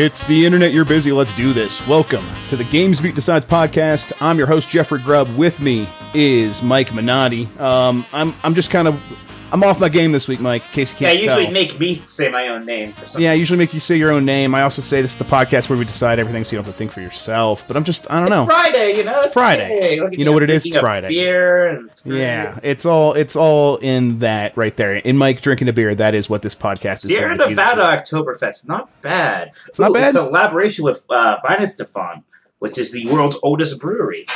It's the internet. You're busy. Let's do this. Welcome to the GamesBeat Decides podcast. I'm your host Jeffrey Grubb. With me is Mike Minotti. Um, I'm I'm just kind of I'm off my game this week, Mike. In case you can't Yeah, usually tell. make me say my own name. For some yeah, I usually make you say your own name. I also say this is the podcast where we decide everything, so you don't have to think for yourself. But I'm just I don't know. Friday, you know. It's Friday. Friday. Look at You know what it is? It's Friday. Beer it's. Yeah, it's all it's all in that right there. In Mike drinking a beer, that is what this podcast is. Sierra going to be this Nevada. Oktoberfest, not bad. It's not bad? collaboration with uh, Weihenstephan, which is the world's oldest brewery.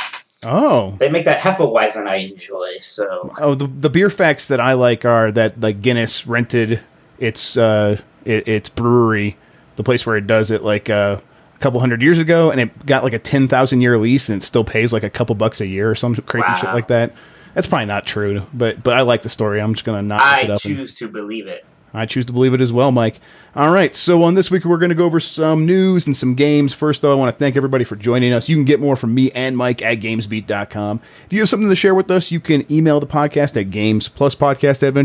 Oh, They make that Hefeweizen I enjoy. So Oh, the, the beer facts that I like are that like Guinness rented its uh it, its brewery, the place where it does it, like uh, a couple hundred years ago, and it got like a ten thousand year lease, and it still pays like a couple bucks a year or some crazy shit like that. That's probably not true, but but I like the story. I'm just gonna not I up. and- choose to believe it. I choose to believe it as well, Mike. All right, so on this week, we're going to go over some news and some games. First, though, I want to thank everybody for joining us. You can get more from me and Mike at gamesbeat.com. If you have something to share with us, you can email the podcast at games plus podcast at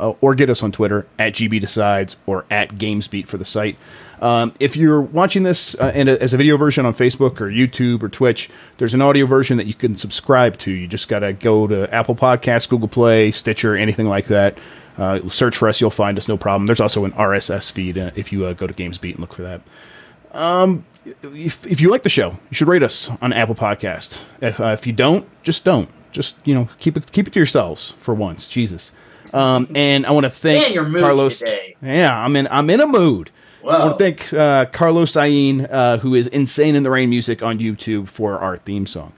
uh, or get us on Twitter at gbdecides or at gamesbeat for the site. Um, if you're watching this uh, a, as a video version on Facebook or YouTube or Twitch, there's an audio version that you can subscribe to. You just got to go to Apple Podcasts, Google Play, Stitcher, anything like that. Uh, search for us, you'll find us, no problem. There's also an RSS feed uh, if you uh, go to GamesBeat and look for that. Um, if, if you like the show, you should rate us on Apple Podcast. If, uh, if you don't, just don't. Just you know, keep it keep it to yourselves for once. Jesus. Um, and I want to thank Man, Carlos. today. Yeah, I'm in I'm in a mood. I Whoa. want to thank uh, Carlos Ayin, uh, who is Insane in the Rain music on YouTube for our theme song.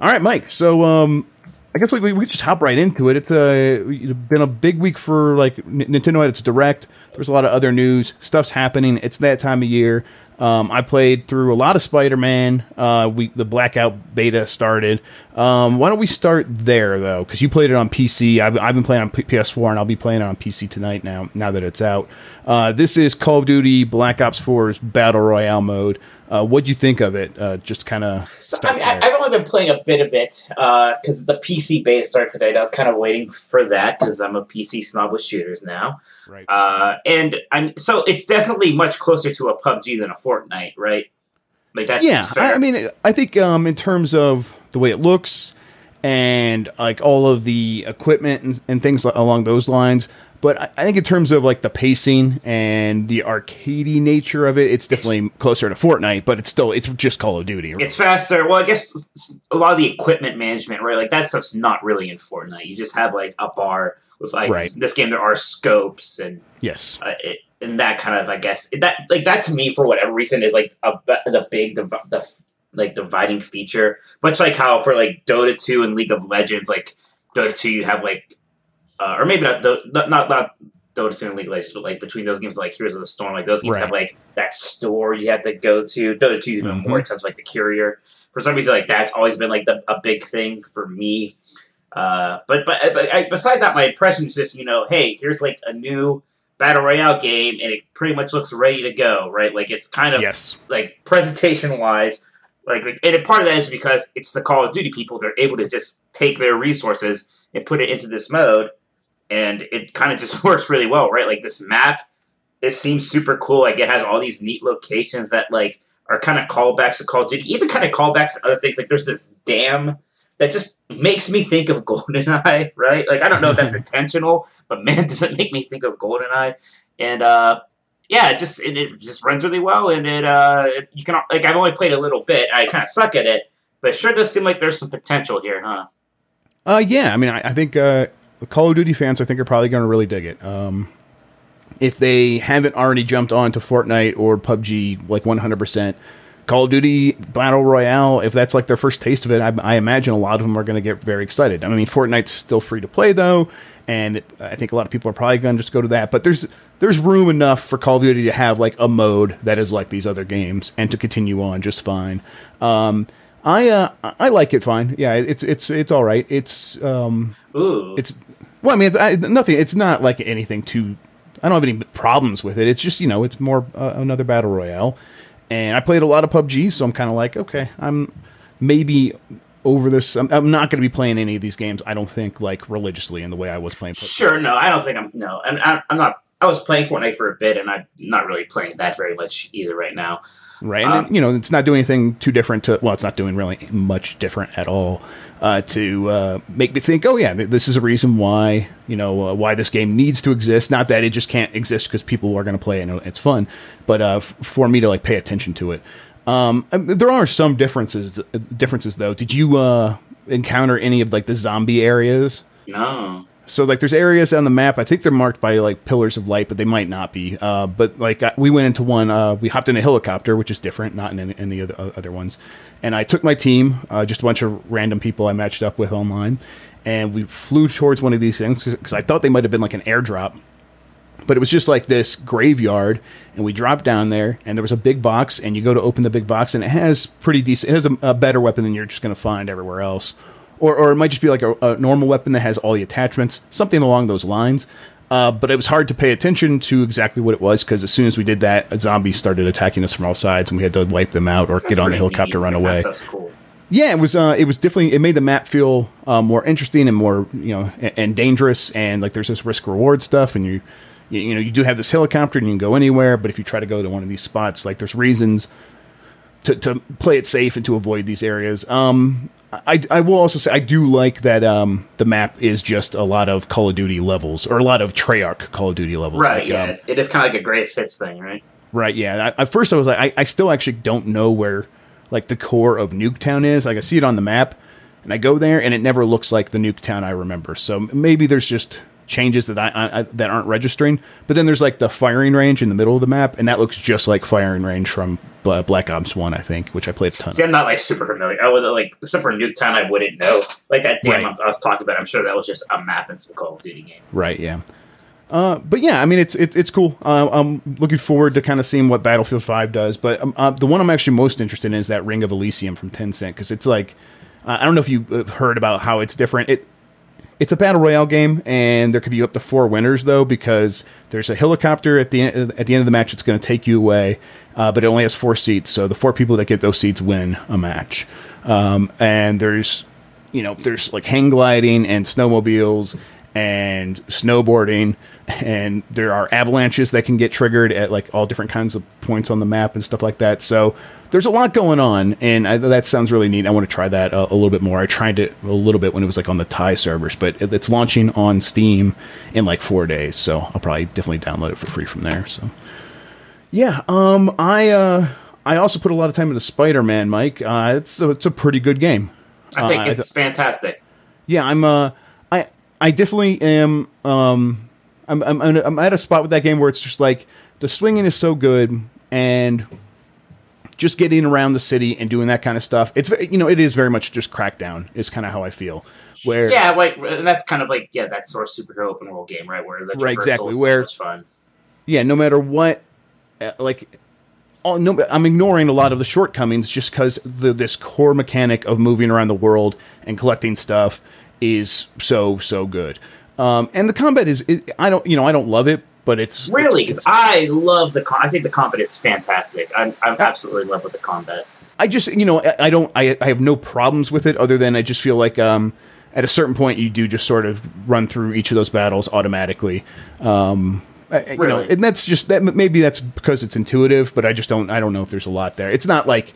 All right, Mike. So um, I guess like, we, we just hop right into it. It's a it's been a big week for like Nintendo had its direct. There's a lot of other news. Stuff's happening. It's that time of year. Um, I played through a lot of Spider-Man. Uh, we the Blackout beta started. Um, why don't we start there though? Because you played it on PC. I've, I've been playing on P- PS4 and I'll be playing it on PC tonight. Now, now that it's out, uh, this is Call of Duty Black Ops 4's Battle Royale mode. Uh, what do you think of it? Uh, just kind of. So, I mean, I've only been playing a bit of it because the PC beta started today. I was kind of waiting for that because I'm a PC snob with shooters now. right. Uh, and I'm so it's definitely much closer to a PUBG than a Fortnite, right? Like that's yeah. I, I mean, I think um, in terms of the way it looks and like all of the equipment and, and things along those lines. But I, I think in terms of like the pacing and the arcadey nature of it, it's definitely closer to Fortnite. But it's still it's just Call of Duty. it's faster. Well, I guess a lot of the equipment management, right? Like that stuff's not really in Fortnite. You just have like a bar with like Right. in this game there are scopes and yes, uh, it, and that kind of I guess that like that to me for whatever reason is like a, the big the, the like dividing feature. Much like how for like Dota two and League of Legends, like Dota two you have like uh, or maybe not, not not not Dota two and League of Legends, but like between those games like Heroes of the Storm, like those games Right. have like that store you have to go to. Dota two is even Mhm. more in terms of like the courier. For some reason, like that's always been like the, a big thing for me. Uh, but but, but I, beside that, my impression is just you know, hey, here's like a new battle royale game, and it pretty much looks ready to go, right? Like it's kind of yes, like presentation wise, like like- and a part of that is because it's the Call of Duty people. They're able to just take their resources and put it into this mode, and it kind of just works really well, right? Like this map, it seems super cool. Like it has all these neat locations that like are kind of callbacks to Call of Duty, even kind of callbacks to other things. Like there's this dam that just makes me think of GoldenEye, right? Like I don't know if that's intentional, but man, does it make me think of GoldenEye? And uh, yeah, it just it, it just runs really well, and it uh, you can like I've only played a little bit. I kind of suck at it, but it sure does seem like there's some potential here, huh? Uh, yeah, I mean, I, I think uh, the Call of Duty fans, I think, are probably going to really dig it. Um, if they haven't already jumped on to Fortnite or PUBG, like 100%, Call of Duty Battle Royale, if that's like their first taste of it, I, I imagine a lot of them are going to get very excited. I mean, Fortnite's still free to play though, and I think a lot of people are probably going to just go to that. But there's there's room enough for Call of Duty to have like a mode that is like these other games and to continue on just fine. Um, I uh, I like it fine. Yeah, it's it's it's all right. It's um, Ooh, it's well, I mean, it's I, nothing. It's not like anything too. I don't have any problems with it. It's just you know, it's more uh, another battle royale, and I played a lot of PUBG, so I'm kind of like, okay, I'm maybe over this. I'm, I'm not going to be playing any of these games. I don't think like religiously in the way I was playing. PUBG. sure. No, I don't think I'm no, and I, I'm not. I was playing Fortnite for a bit, and I'm not really playing that very much either right now. Right, and um, you know, it's not doing anything too different to. Well, it's not doing really much different at all uh, to uh, make me think. Oh yeah, this is a reason why you know uh, why this game needs to exist. Not that it just can't exist because people are going to play it and it's fun, but uh, f- for me to like pay attention to it. Um, there are some differences. Differences though. Did you uh, encounter any of like the zombie areas? No. So like there's areas on the map. I think they're marked by like pillars of light, but they might not be. Uh, but like we went into one. Uh, we hopped in a helicopter, which is different, not in any, any other other ones. And I took my team, uh, just a bunch of random people I matched up with online, and we flew towards one of these things because I thought they might have been like an airdrop. But it was just like this graveyard, and we dropped down there, and there was a big box, and you go to open the big box, and it has pretty decent. It has a, a better weapon than you're just going to find everywhere else or, or it might just be like a, a, normal weapon that has all the attachments, something along those lines. Uh, but it was hard to pay attention to exactly what it was because as soon as we did that, zombies started attacking us from all sides, and we had to wipe them out or that's get on the helicopter, neat. run away. That's, cool. Yeah, it was. Uh, it was definitely. It made the map feel uh, more interesting and more, you know, and, and dangerous. And like, there's this risk reward stuff, and you, you, you know, you do have this helicopter and you can go anywhere. But if you try to go to one of these spots, like, there's reasons to, to play it safe and to avoid these areas. Um, I, I will also say I do like that um, the map is just a lot of Call of Duty levels or a lot of Treyarch Call of Duty levels. Right. Like, yeah. Um, it is kind of like a greatest hits thing, right? Right. Yeah. I, at first, I was like, I, I still actually don't know where like the core of Nuketown is. Like I see it on the map, and I go there, and it never looks like the Nuketown I remember. So maybe there's just changes that I, I, that aren't registering. But then there's like the firing range in the middle of the map, and that looks just like firing range from Black Ops One, I think, which I played a ton. See, I'm not like super familiar. I would like except for Nuketown, I wouldn't know. Like that dam right. I was talking about, I'm sure that was just a map in some Call of Duty game. Right. Yeah. Uh, but yeah, I mean it's it, it's cool. Uh, I'm looking forward to kind of seeing what Battlefield Five does. But um, uh, the one I'm actually most interested in is that Ring of Elysium from Tencent because it's like I don't know if you uh, heard about how it's different. It it's a battle royale game, and there could be up to four winners though, because there's a helicopter at the end, at the end of the match that's going to take you away, uh, but it only has four seats. So the four people that get those seats win a match. Um, and there's, you know, there's like hang gliding and snowmobiles and snowboarding, and there are avalanches that can get triggered at like all different kinds of points on the map and stuff like that. So there's a lot going on, and I, that sounds really neat. I want to try that a, a, little bit more. I tried it a little bit when it was like on the Thai servers, but it, it's launching on Steam in like four days, so I'll probably definitely download it for free from there. So, yeah, um, I uh, I also put a lot of time into Spider Man, Mike. Uh, it's a, it's a pretty good game. I think uh, it's I th- fantastic. Yeah, I'm uh, I definitely am um, I'm, I'm I'm at a spot with that game where it's just like the swinging is so good and just getting around the city and doing that kind of stuff. It's you know it is very much just Crackdown is kind of how I feel. Where yeah, like and that's kind of like yeah that sort of superhero open world game right where the right exactly where fun. Yeah, no matter what, uh, like. Oh, no, I'm ignoring a lot of the shortcomings just because this core mechanic of moving around the world and collecting stuff is so so good. Um, and the combat is it, I don't you know I don't love it, but it's really because I love the. I think the combat is fantastic. I'm, I'm absolutely in love with the combat. I just you know I, I don't I, I have no problems with it other than I just feel like um at a certain point you do just sort of run through each of those battles automatically. Um, really? you know, and that's just that maybe that's because it's intuitive, but I just don't I don't know if there's a lot there. It's not like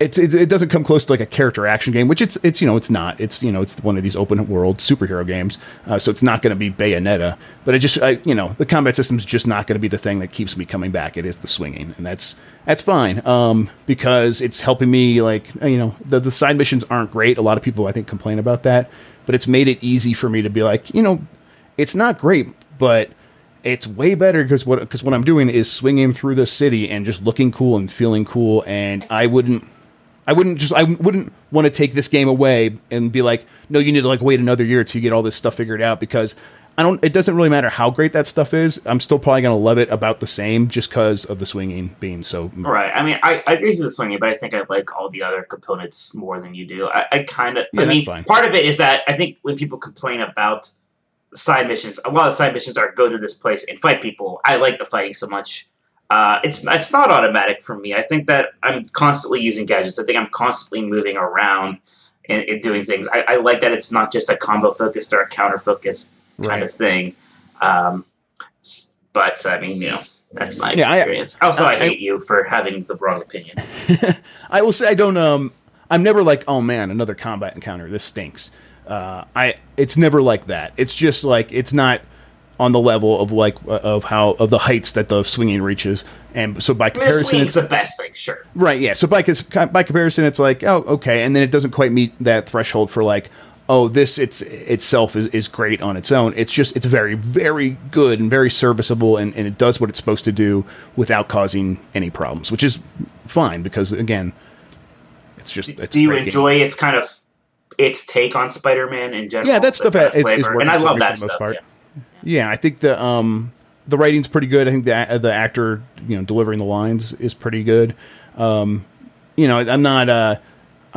it's, it's, it doesn't come close to like a character action game, which it's it's you know it's not. It's you know it's one of these open world superhero games, uh, so it's not going to be Bayonetta. But it just I, you know the combat system is just not going to be the thing that keeps me coming back. It is the swinging, and that's that's fine um, because it's helping me. Like you know the the side missions aren't great. A lot of people I think complain about that, but it's made it easy for me to be like you know it's not great, but it's way better because what because what I'm doing is swinging through the city and just looking cool and feeling cool, and I wouldn't I wouldn't just I wouldn't want to take this game away and be like, no, you need to like wait another year to you get all this stuff figured out because I don't. It doesn't really matter how great that stuff is. I'm still probably going to love it about the same just because of the swinging being so. Right. I mean, I, I agree with the swinging, but I think I like all the other components more than you do. I, I kind of. Yeah, I mean, fine. part of it is that I think when people complain about side missions, a lot of side missions are go to this place and fight people. I like the fighting so much uh, it's it's not automatic for me. I think that I'm constantly using gadgets. I think I'm constantly moving around and, and doing things. I, I, like that it's not just a combo focused or a counter focused kind right. of thing. Um, but I mean, you know, that's my Yeah, I- experience. also, I, I- hate you for having the wrong opinion. I will say I don't. Um, I'm never like, oh man, another combat encounter. This stinks. Uh, I. It's never like that. It's just like it's not on the level of like uh, of how of the heights that the swinging reaches, and so by I mean, the comparison, it's the best thing, sure. right. Yeah. So by by comparison, it's like, oh, okay, and then it doesn't quite meet that threshold for like. Oh, this it's itself is, is great on its own. It's just it's very very good and very serviceable, and, and it does what it's supposed to do without causing any problems, which is fine because again, it's just it's Do you great game. enjoy its kind of its take on Spider-Man in general? Yeah, that the kind of is- flavor? and I love that for the most stuff. yeah. Yeah, I think the um the writing's pretty good. I think the the actor you know delivering the lines is pretty good. Um, you know, I'm not. Uh,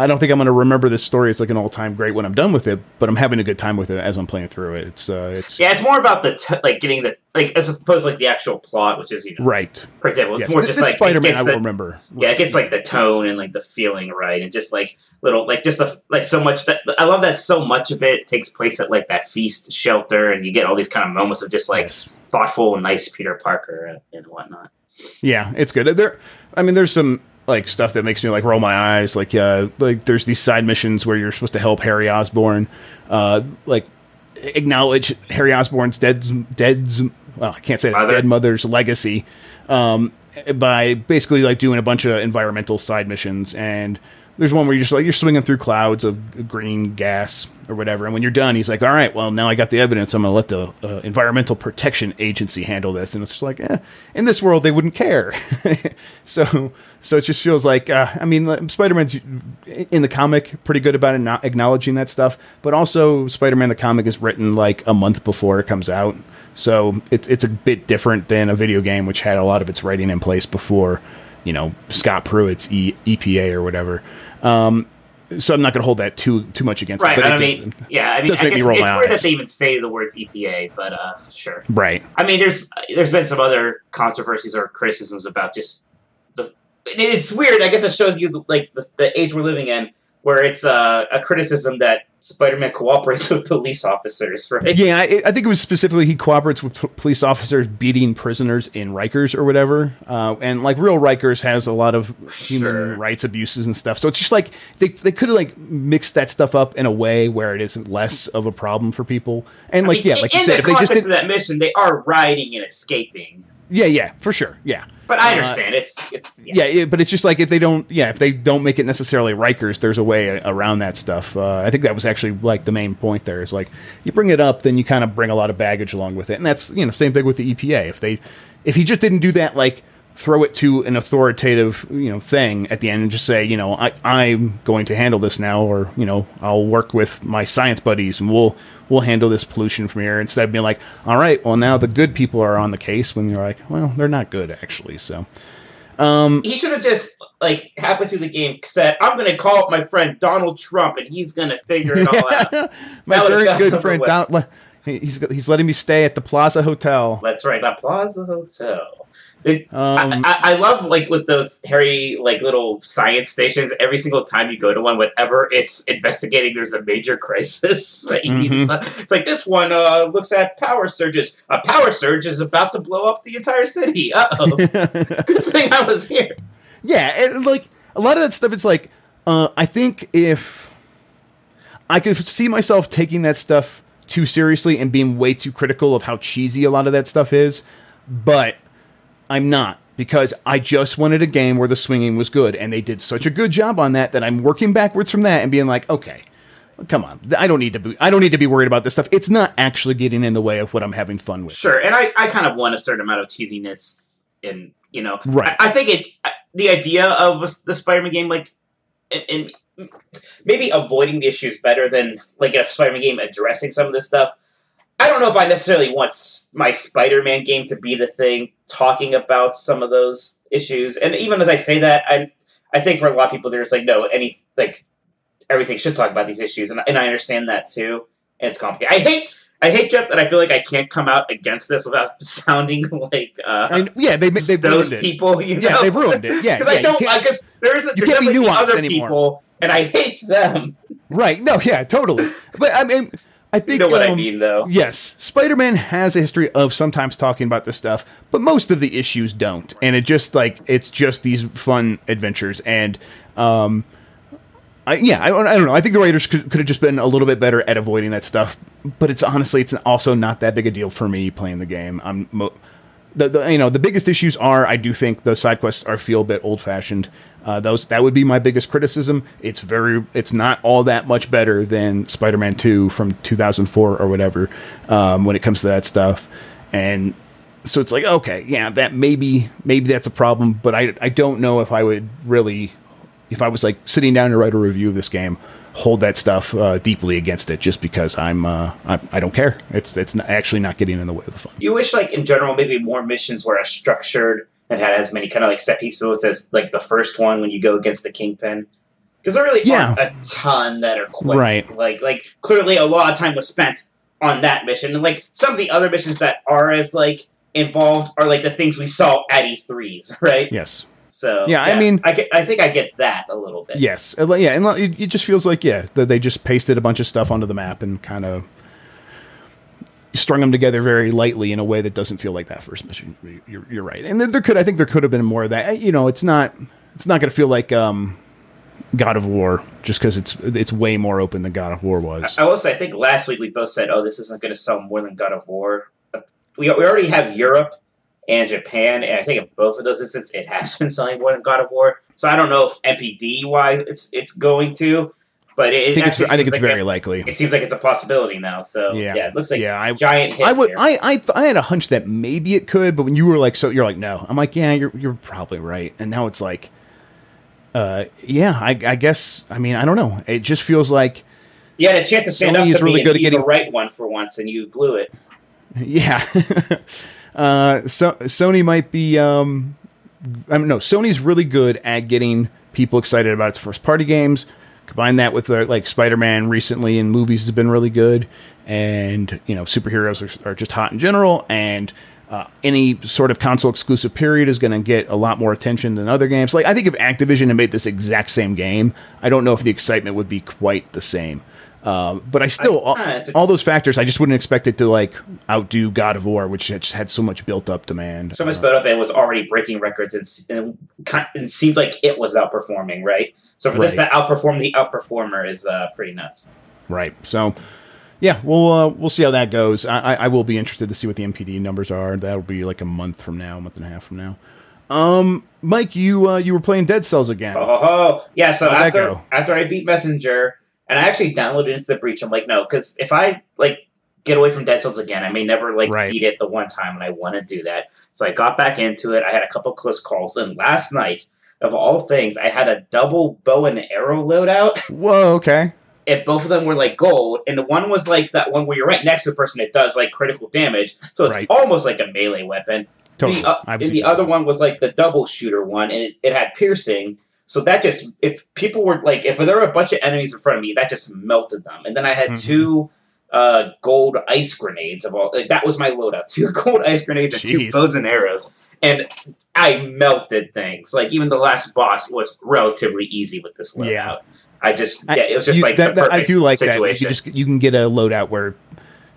I don't think I'm going to remember this story as like an all time great when I'm done with it, but I'm having a good time with it as I'm playing through it. It's uh, it's Yeah, it's more about the t- like getting the like as opposed to like the actual plot, which is you know right. for example, it's Yes, more this, just this like Spider-Man. gets I the- will remember. Yeah, it gets like the tone and like the feeling right, and just like little like just the like so much that I love that so much of it takes place at like that feast shelter, and you get all these kind of moments of just like Yes. thoughtful and nice Peter Parker and, and whatnot. Yeah, it's good. There, I mean, there's some like stuff that makes me like roll my eyes. Like, uh, like there's these side missions where you're supposed to help Harry Osborn, uh, like acknowledge Harry Osborn's dead, dead's. Well, I can't say that, dead mother's legacy, um, by basically like doing a bunch of environmental side missions and. There's one where you're just like you're swinging through clouds of green gas or whatever, and when you're done, he's like, "All right, well now I got the evidence. I'm gonna let the uh, Environmental Protection Agency handle this." And it's just like, eh, in this world, they wouldn't care. so, so it just feels like, uh, I mean, Spider-Man's in the comic pretty good about it, not acknowledging that stuff, but also Spider-Man the comic is written like a month before it comes out, so it's it's a bit different than a video game which had a lot of its writing in place before, you know, Scott Pruitt's e- EPA or whatever. Um, so I'm not going to hold that too too much against Right, it. but I it mean, does- yeah, I mean, I me guess it's weird that they even say the words EPA, but uh, sure. right. I mean, there's there's been some other controversies or criticisms about just the. It's weird. I guess it shows you like the, the age we're living in, where it's uh, a criticism that Spider-Man cooperates with police officers, right? Yeah, I, I think it was specifically he cooperates with p- police officers beating prisoners in Rikers or whatever. Uh, and like real Rikers has a lot of human Sure. rights abuses and stuff. So it's just like they, they could have like mixed that stuff up in a way where it isn't less of a problem for people. And I like mean, yeah, in- like you in said, the if they just did, of that mission, they are riding and escaping. Yeah, yeah, for sure, yeah. But I Uh, understand it's it's Yeah, yeah, but it's just like if they don't, yeah, if they don't make it necessarily Rikers, there's a way around that stuff. Uh, I think that was actually like the main point there is like you bring it up, then you kind of bring a lot of baggage along with it, and that's you know same thing with the EPA. If they, if he just didn't do that, like throw it to an authoritative you know thing at the end and just say you know I I'm going to handle this now, or you know I'll work with my science buddies and we'll we'll handle this pollution from here instead of being like all right, well now the good people are on the case when you're like well they're not good actually, so. Um, he should have just like halfway through the game said, "I'm going to call up my friend Donald Trump, and he's going to figure it all out." My very good friend, well. Don, le- he's he's letting me stay at the Plaza Hotel. That's right, the Plaza Hotel. Um, I, I, I love like with those Harry like little science stations. Every single time you go to one, whatever it's investigating, there's a major crisis. that you need to Mhm. solve. It's like this one uh, looks at power surges. A power surge is about to blow up the entire city. Uh oh. Good thing I was here. yeah, and like a lot of that stuff, it's like uh, I think if I could see myself taking that stuff too seriously and being way too critical of how cheesy a lot of that stuff is, but I'm not because I just wanted a game where the swinging was good, and they did such a good job on that that I'm working backwards from that and being like, okay, come on, I don't need to be, I don't need to be worried about this stuff. It's not actually getting in the way of what I'm having fun with. Sure, and I, I kind of want a certain amount of cheesiness, and you know, Right. I, I think it uh, the idea of the Spider-Man game, like, and, and maybe avoiding the issues better than like a Spider-Man game addressing some of this stuff. I don't know if I necessarily want my Spider-Man game to be the thing talking about some of those issues. And even as I say that, I I think for a lot of people, there's like no any like everything should talk about these issues, and, and I understand that too. And it's complicated. I hate I hate Jeff that I feel like I can't come out against this without sounding like uh, yeah, they they've those ruined it. people. You know? Yeah, they've ruined it. Yeah, because yeah, I don't because there isn't you can't be nuanced other anymore. people, and I hate them. Right. No, yeah, totally. But I mean, I think You know what I um, mean, though. Yes, Spider-Man has a history of sometimes talking about this stuff, but most of the issues don't, and it just like it's just these fun adventures, and um, I yeah, I, I don't know. I think the writers could, could have just been a little bit better at avoiding that stuff, but it's honestly it's also not that big a deal for me playing the game. I'm mo- the, the you know the biggest issues are I do think the side quests are feel a bit old fashioned. Uh, those that would be my biggest criticism. It's very it's not all that much better than Spider Man Two from 2004 or whatever um, when it comes to that stuff, and so it's like okay yeah that maybe maybe that's a problem, but I I don't know if I would really if I was like sitting down to write a review of this game hold that stuff uh, deeply against it just because I'm uh, I, I don't care. It's it's not, actually not getting in the way of the fun. You wish, like in general, maybe more missions were as structured and had as many kind of like set pieces as like the first one when you go against the Kingpin. Because there really Yeah. aren't a ton that are quite Right. like like clearly a lot of time was spent on that mission, and like some of the other missions that are as like involved are like the things we saw at E3s, right? Yes. So Yeah, I mean- I, get, I think I get that a little bit. Yes, yeah, and it, it just feels like yeah that they just pasted a bunch of stuff onto the map and kind of strung them together very lightly in a way that doesn't feel like that first mission. You're, you're right, and there, there could I think there could have been more of that. You know, it's not it's not going to feel like um, God of War just because it's it's way more open than God of War was. I will say, I think last week we both said, "Oh, this isn't going to sell more than God of War." We, we already have Europe and Japan, and I think in both of those instances, it has been selling more than God of War. So I don't know if NPD wise it's it's going to, but it, I think it's I think it's like very it, likely. it seems like it's a possibility now. So Yeah. yeah, it looks like Yeah, I- giant hit. I would here. I I, th- I had a hunch that maybe it could, but when you were like so you're like no, I'm like yeah you're you're probably right, and now it's like, uh yeah I I guess I mean I don't know it just feels like you had a chance to stand Sony up is to really me good at be the right one for once, and you blew it. yeah, uh so Sony might be um I mean no Sony's really good at getting people excited about its first party games. Combine that with uh, like Spider Man recently in movies has been really good, and you know superheroes are, are just hot in general, and uh, any sort of console exclusive period is going to get a lot more attention than other games. Like I think if Activision had made this exact same game, I don't know if the excitement would be quite the same. Um, but I still all, Ah, all those factors, I just wouldn't expect it to like outdo God of War, which had just had so much built up demand. so much built up and was already breaking records and, s- and kind it seemed like it was outperforming, right? So for this to outperform the outperformer is uh, pretty nuts. Right. So, yeah, we'll uh, we'll see how that goes. I, I I will be interested to see what the NPD numbers are. That'll be like a month from now, a month and a half from now. Um, Mike, you uh, you were playing Dead Cells again. Oh, ho, ho. yeah. So How'd after after I beat Messenger and I actually downloaded into the breach, I'm like, no, because if I like get away from Dead Cells again, I may never like Right. beat it the one time, and I want to do that. So I got back into it. I had a couple close calls, and last night, of all things, I had a double bow and arrow loadout. Whoa. Okay. and both of them were like gold, and the one was like that one where you're right next to the person that does like critical damage, so it's Right. almost like a melee weapon. Totally. The, uh, and the other one was like the double shooter one, and it, it had piercing. So that just if people were like if there were a bunch of enemies in front of me, that just melted them. And then I had Mhm. two uh, gold ice grenades of all. Like, that was my loadout: two gold ice grenades and two Jeez. bows and arrows. And I melted things. Like even the last boss was relatively easy with this loadout. Yeah. I just yeah, it was just You- like that, the that- I do like that. You just you can get a loadout where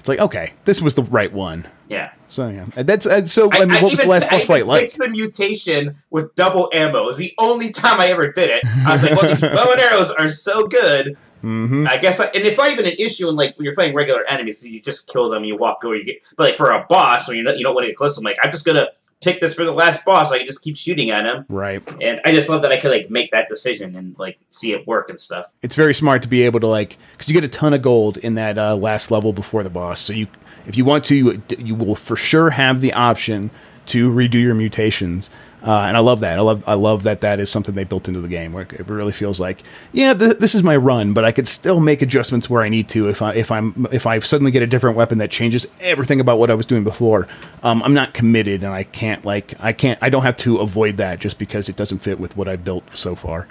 it's like okay, this was the right one. yeah. So yeah, And that's uh, so. I, mean, what was the last I boss fight like? picked the mutation with double ammo. Is the only time I ever did it. I was like, well, these bow and arrows are so good. Mm-hmm. I guess, and it's not even an issue in like when you're fighting regular enemies. You just kill them, you walk over, you get. But like for a boss, when you you don't want to get close, I'm like, I'm just gonna pick this for the last boss. I can just keep shooting at him, Right. and I just love that I could like make that decision and like see it work and stuff. it's very smart to be able to like because you get a ton of gold in that uh, last level before the boss. So you, if you want to, you, you will for sure have the option to redo your mutations. Uh, and I love that. I love I love that that is something they built into the game. Where it really feels like, yeah, th- this is my run, but I could still make adjustments where I need to if I if I'm if I suddenly get a different weapon that changes everything about what I was doing before. Um, I'm not committed, and I can't like I can't I don't have to avoid that just because it doesn't fit with what I built so far.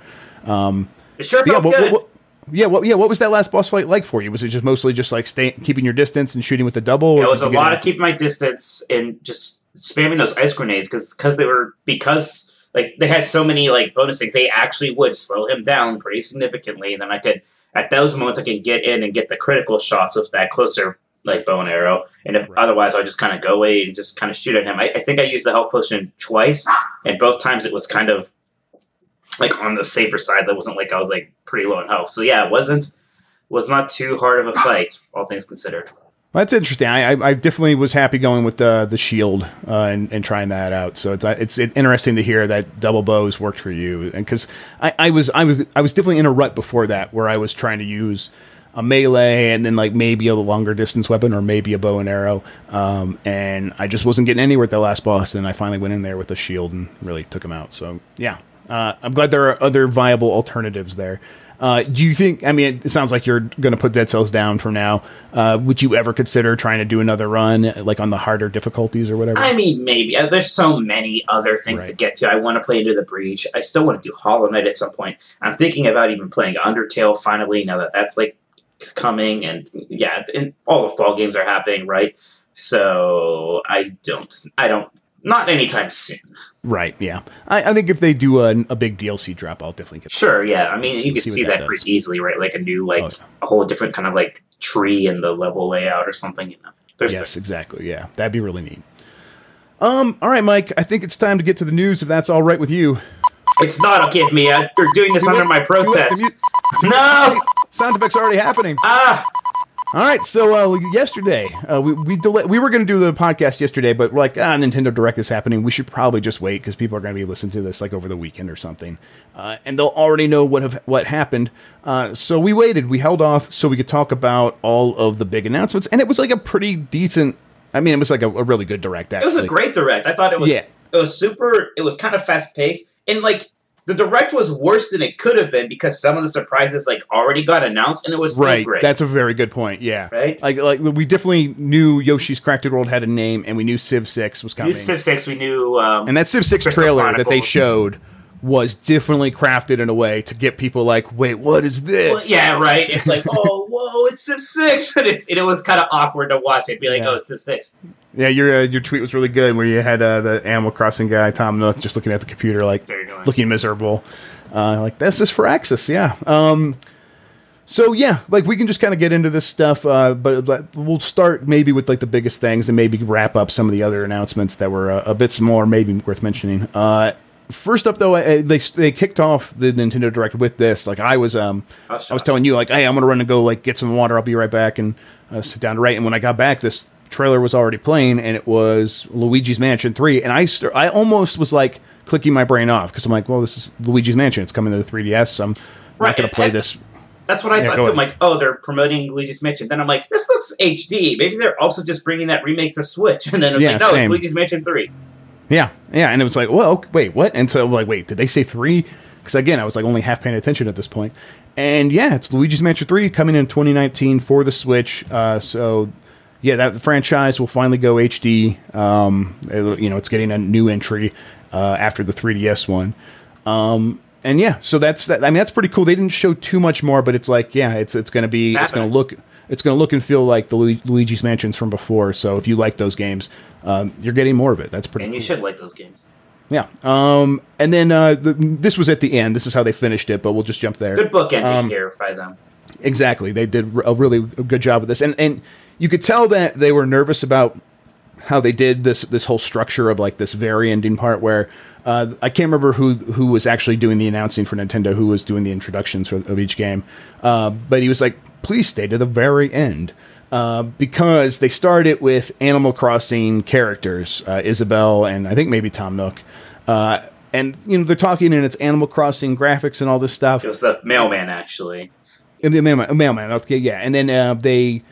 It sure Yeah, felt what, good. what, what, yeah, what, yeah. What was that last boss fight like for you? Was it just mostly just like stay, keeping your distance and shooting with the double? or It was a lot of keeping my distance and just spamming those ice grenades because because they were because like they had so many like bonus things they actually would slow him down pretty significantly and then I could at those moments I can get in and get the critical shots with that closer like bow and arrow. And if right. otherwise, I'll just kind of go away and just kind of shoot at him. I, I, think I used the health potion twice, and both times it was kind of like on the safer side. That wasn't like I was like pretty low in health. So yeah, it wasn't was not too hard of a fight, all things considered. That's interesting. I, I, definitely was happy going with the the shield uh, and, and trying that out. So it's it's interesting to hear that double bows worked for you, and because I, I was I was I was definitely in a rut before that where I was trying to use a melee and then like maybe a longer distance weapon or maybe a bow and arrow. Um, and I just wasn't getting anywhere at the last boss. And I finally went in there with a shield and really took him out. So yeah, uh, I'm glad there are other viable alternatives there. Uh, do you think? I mean, it sounds like you're going to put Dead Cells down for now. Uh, would you ever consider trying to do another run, like on the harder difficulties or whatever? I mean, maybe. Uh, there's so many other things right. to get to. I want to play Into the Breach. I still want to do Hollow Knight at some point. I'm thinking about even playing Undertale finally. Now that that's like coming, and yeah, and all the fall games are happening, right? So I don't, I don't, not anytime soon. Right. Yeah. I, I think if they do a, a, big DLC drop, I'll definitely get. Sure. Yeah. I mean, you can see, see that, that pretty easily, right? Like a new, like oh, yeah. a whole different kind of like tree in the level layout or something. You know. There's yes. Things. Exactly. Yeah. That'd be really neat. Um. All right, Mike. I think it's time to get to the news. If that's all right with you. It's not okay with me. I, you're doing this under my protest. no. Sound effects already happening. Ah. All right, so uh, yesterday uh, we we, delay- we were going to do the podcast yesterday, but we're like, ah, Nintendo Direct is happening. We should probably just wait because people are going to be listening to this like over the weekend or something, uh, and they'll already know what have, what happened. Uh, so we waited, we held off so we could talk about all of the big announcements, and it was like a pretty decent. I mean, it was like a, a really good Direct. Actually. It was a great Direct. I thought it was. Yeah. It was super. It was kind of fast paced, and like the direct was worse than it could have been because some of the surprises like already got announced and it was right. Great. That's a very good point. Yeah, right. Like like we definitely knew Yoshi's Crafted World had a name, and we knew Civ Six was coming. We knew Civ Six. We knew, um, and that Civ Six trailer Chronicles. that they showed was definitely crafted in a way to get people like, wait, what is this? Well, yeah, right. It's like, oh, whoa, it's Civ Six, and it's and it was kind of awkward to watch it. Be like, yeah. oh, it's Civ Six. Yeah, your uh, your tweet was really good where you had uh, the Animal Crossing guy Tom Nook just looking at the computer like looking miserable. Uh, like this is for Axis, yeah. Um, so yeah, like we can just kind of get into this stuff, uh, but, but, we'll start maybe with like the biggest things and maybe wrap up some of the other announcements that were uh, a bit more maybe worth mentioning. Uh, first up though, I, they they kicked off the Nintendo Direct with this. Like I was um I was telling you like, hey, I'm gonna run and go like get some water. I'll be right back and uh, sit down to write. And when I got back, this trailer was already playing, and it was Luigi's Mansion Three, and I st- I almost was like clicking my brain off because I'm like, well, this is Luigi's Mansion. It's coming to the 3DS. So I'm right. not going to play this. That's what I yeah, thought too. I'm like, oh, they're promoting Luigi's Mansion. Then I'm like, this looks HD. Maybe they're also just bringing that remake to Switch. And then I'm yeah, like, no, same. it's Luigi's Mansion 3. Yeah, yeah. And it was like, well, wait, what? And so I'm like, wait, did they say 3? Because again, I was like only half paying attention at this point. And yeah, it's Luigi's Mansion 3 coming in 2019 for the Switch. Uh, so yeah, that the franchise will finally go HD. Um, it, you know, it's getting a new entry uh, after the 3DS one. Um, and yeah, so that's that. I mean, that's pretty cool. They didn't show too much more, but it's like, yeah, it's it's gonna be, it's gonna look, it's gonna look and feel like the Lu- Luigi's Mansions from before. So if you like those games, um, you're getting more of it. That's pretty. And you cool. should like those games. Yeah. Um, and then uh, the, this was at the end. This is how they finished it, but we'll just jump there. Good book ending um, here by them. Exactly. They did a really good job with this, and and you could tell that they were nervous about how they did this this whole structure of like this very ending part where uh, I can't remember who who was actually doing the announcing for Nintendo, who was doing the introductions for, of each game, uh, but he was like, "Please stay to the very end." Uh, because they started with Animal Crossing characters, uh, Isabelle and I think maybe Tom Nook, uh, and you know they're talking and it's Animal Crossing graphics and all this stuff. It was the mailman actually. And the mailman, mailman, okay, yeah, and then uh, they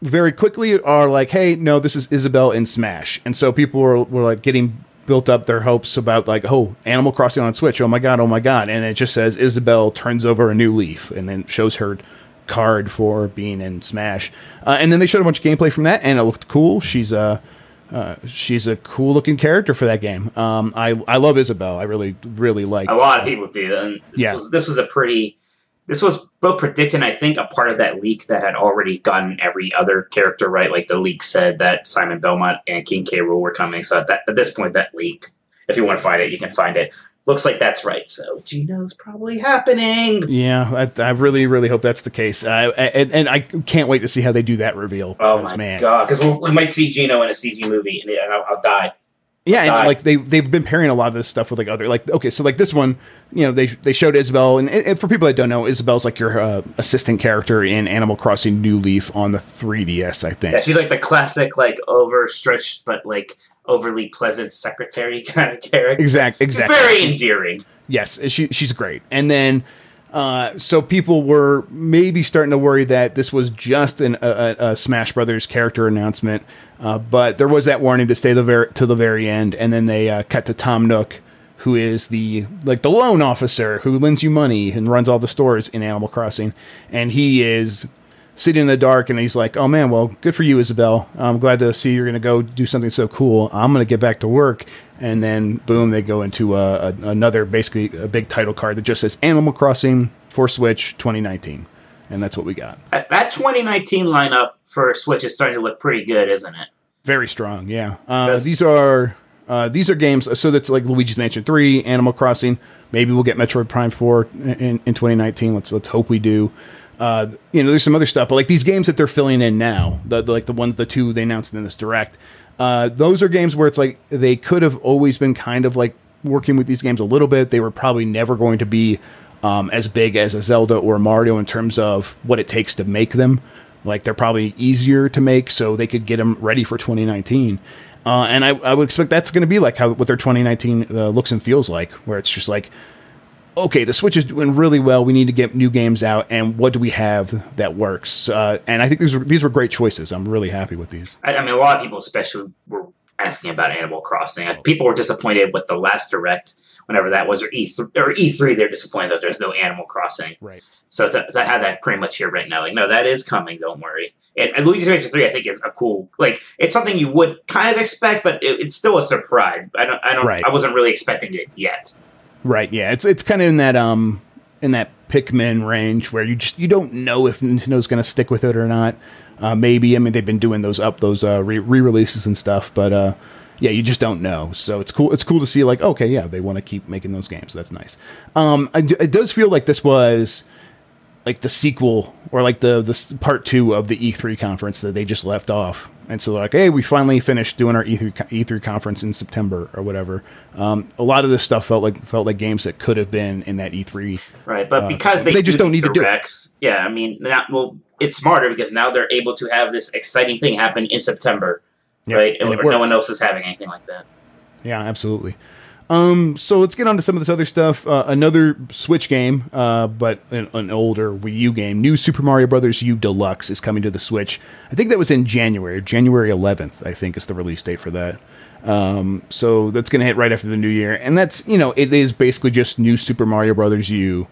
very quickly are like, "Hey, no, this is Isabelle in Smash," and so people were, were like getting built up their hopes about like, oh, Animal Crossing on Switch. Oh my god, oh my god, and it just says Isabelle turns over a new leaf, and then shows her card for being in Smash. Uh, and then they showed a bunch of gameplay from that, and it looked cool. She's a uh, she's a cool looking character for that game. Um, I I love Isabelle. I really really like. A lot of people do, and this yeah, was, this was a pretty this was both predicted and I think a part of that leak that had already gotten every other character right. Like the leak said that Simon Belmont and King K. Rool were coming. So at, that, at this point, that leak, if you want to find it, you can find it. looks like that's right. So Geno's probably happening. Yeah, I, I really, really hope that's the case. Uh, and, and, I can't wait to see how they do that reveal. Oh my man. god! Because we'll, we might see Geno in a CG movie, and I'll, I'll die. Yeah, and like they they've been pairing a lot of this stuff with like other like okay, so like this one, you know, they they showed Isabelle, and, and for people that don't know, Isabelle's like your uh, assistant character in Animal Crossing New Leaf on the 3DS, I think. Yeah, she's like the classic like overstretched but like overly pleasant secretary kind of character. Exactly, exactly. Very endearing. Yes, she she's great, and then. Uh, so people were maybe starting to worry that this was just an, a, a Smash Brothers character announcement, uh, but there was that warning to stay the ver- to the very end, and then they uh, cut to Tom Nook, who is the like the loan officer who lends you money and runs all the stores in Animal Crossing, and he is sitting in the dark, and he's like, "Oh man, well, good for you, Isabelle. I'm glad to see you're going to go do something so cool. I'm going to get back to work." and then boom, they go into a, a, another basically a big title card that just says Animal Crossing for Switch 2019, and that's what we got. That 2019 lineup for Switch is starting to look pretty good, isn't it? Very strong, yeah. Uh, these are uh, these are games. So that's like Luigi's Mansion 3, Animal Crossing. Maybe we'll get Metroid Prime 4 in, in 2019. Let's let's hope we do. Uh, you know, there's some other stuff, but like these games that they're filling in now, the, the like the ones, the two they announced in this direct, uh, those are games where it's like they could have always been kind of like working with these games a little bit. They were probably never going to be um, as big as a Zelda or Mario in terms of what it takes to make them. Like they're probably easier to make, so they could get them ready for 2019. Uh, and I, I, would expect that's going to be like how what their 2019 uh, looks and feels like, where it's just like okay, the Switch is doing really well. We need to get new games out, and what do we have that works? Uh, and I think these were, these were great choices. I'm really happy with these. I, I mean, a lot of people, especially, were asking about Animal Crossing. People were disappointed with the last direct, whenever that was, or E3. Or E3 they're disappointed that there's no Animal Crossing. Right. So to, to have that pretty much here right now, like, no, that is coming. Don't worry. And, and Luigi's Mansion 3, I think, is a cool, like, it's something you would kind of expect, but it, it's still a surprise. I don't, I don't, right. I wasn't really expecting it yet. Right. Yeah. It's it's kind of in that um in that Pikmin range where you just you don't know if Nintendo's going to stick with it or not. Uh, maybe I mean they've been doing those up those uh, re releases and stuff, but uh, yeah, you just don't know. So it's cool. It's cool to see like okay, yeah, they want to keep making those games. That's nice. Um, it does feel like this was like the sequel or like the the part two of the E3 conference that they just left off and so like, hey, we finally finished doing our E3 E3 conference in September or whatever. Um, a lot of this stuff felt like felt like games that could have been in that E3. Right, but uh, because they, they just do not need directs, to do it. Yeah, I mean, not, well, it's smarter because now they're able to have this exciting thing happen in September, yep, right? And, and no one else is having anything like that. Yeah, absolutely. Um, so let's get on to some of this other stuff. Uh, another Switch game, uh, but an, an, older Wii U game. New Super Mario Brothers U Deluxe is coming to the Switch. I think that was in January, January 11th. I think is the release date for that. Um, so that's going to hit right after the new year, and that's you know it is basically just New Super Mario Brothers U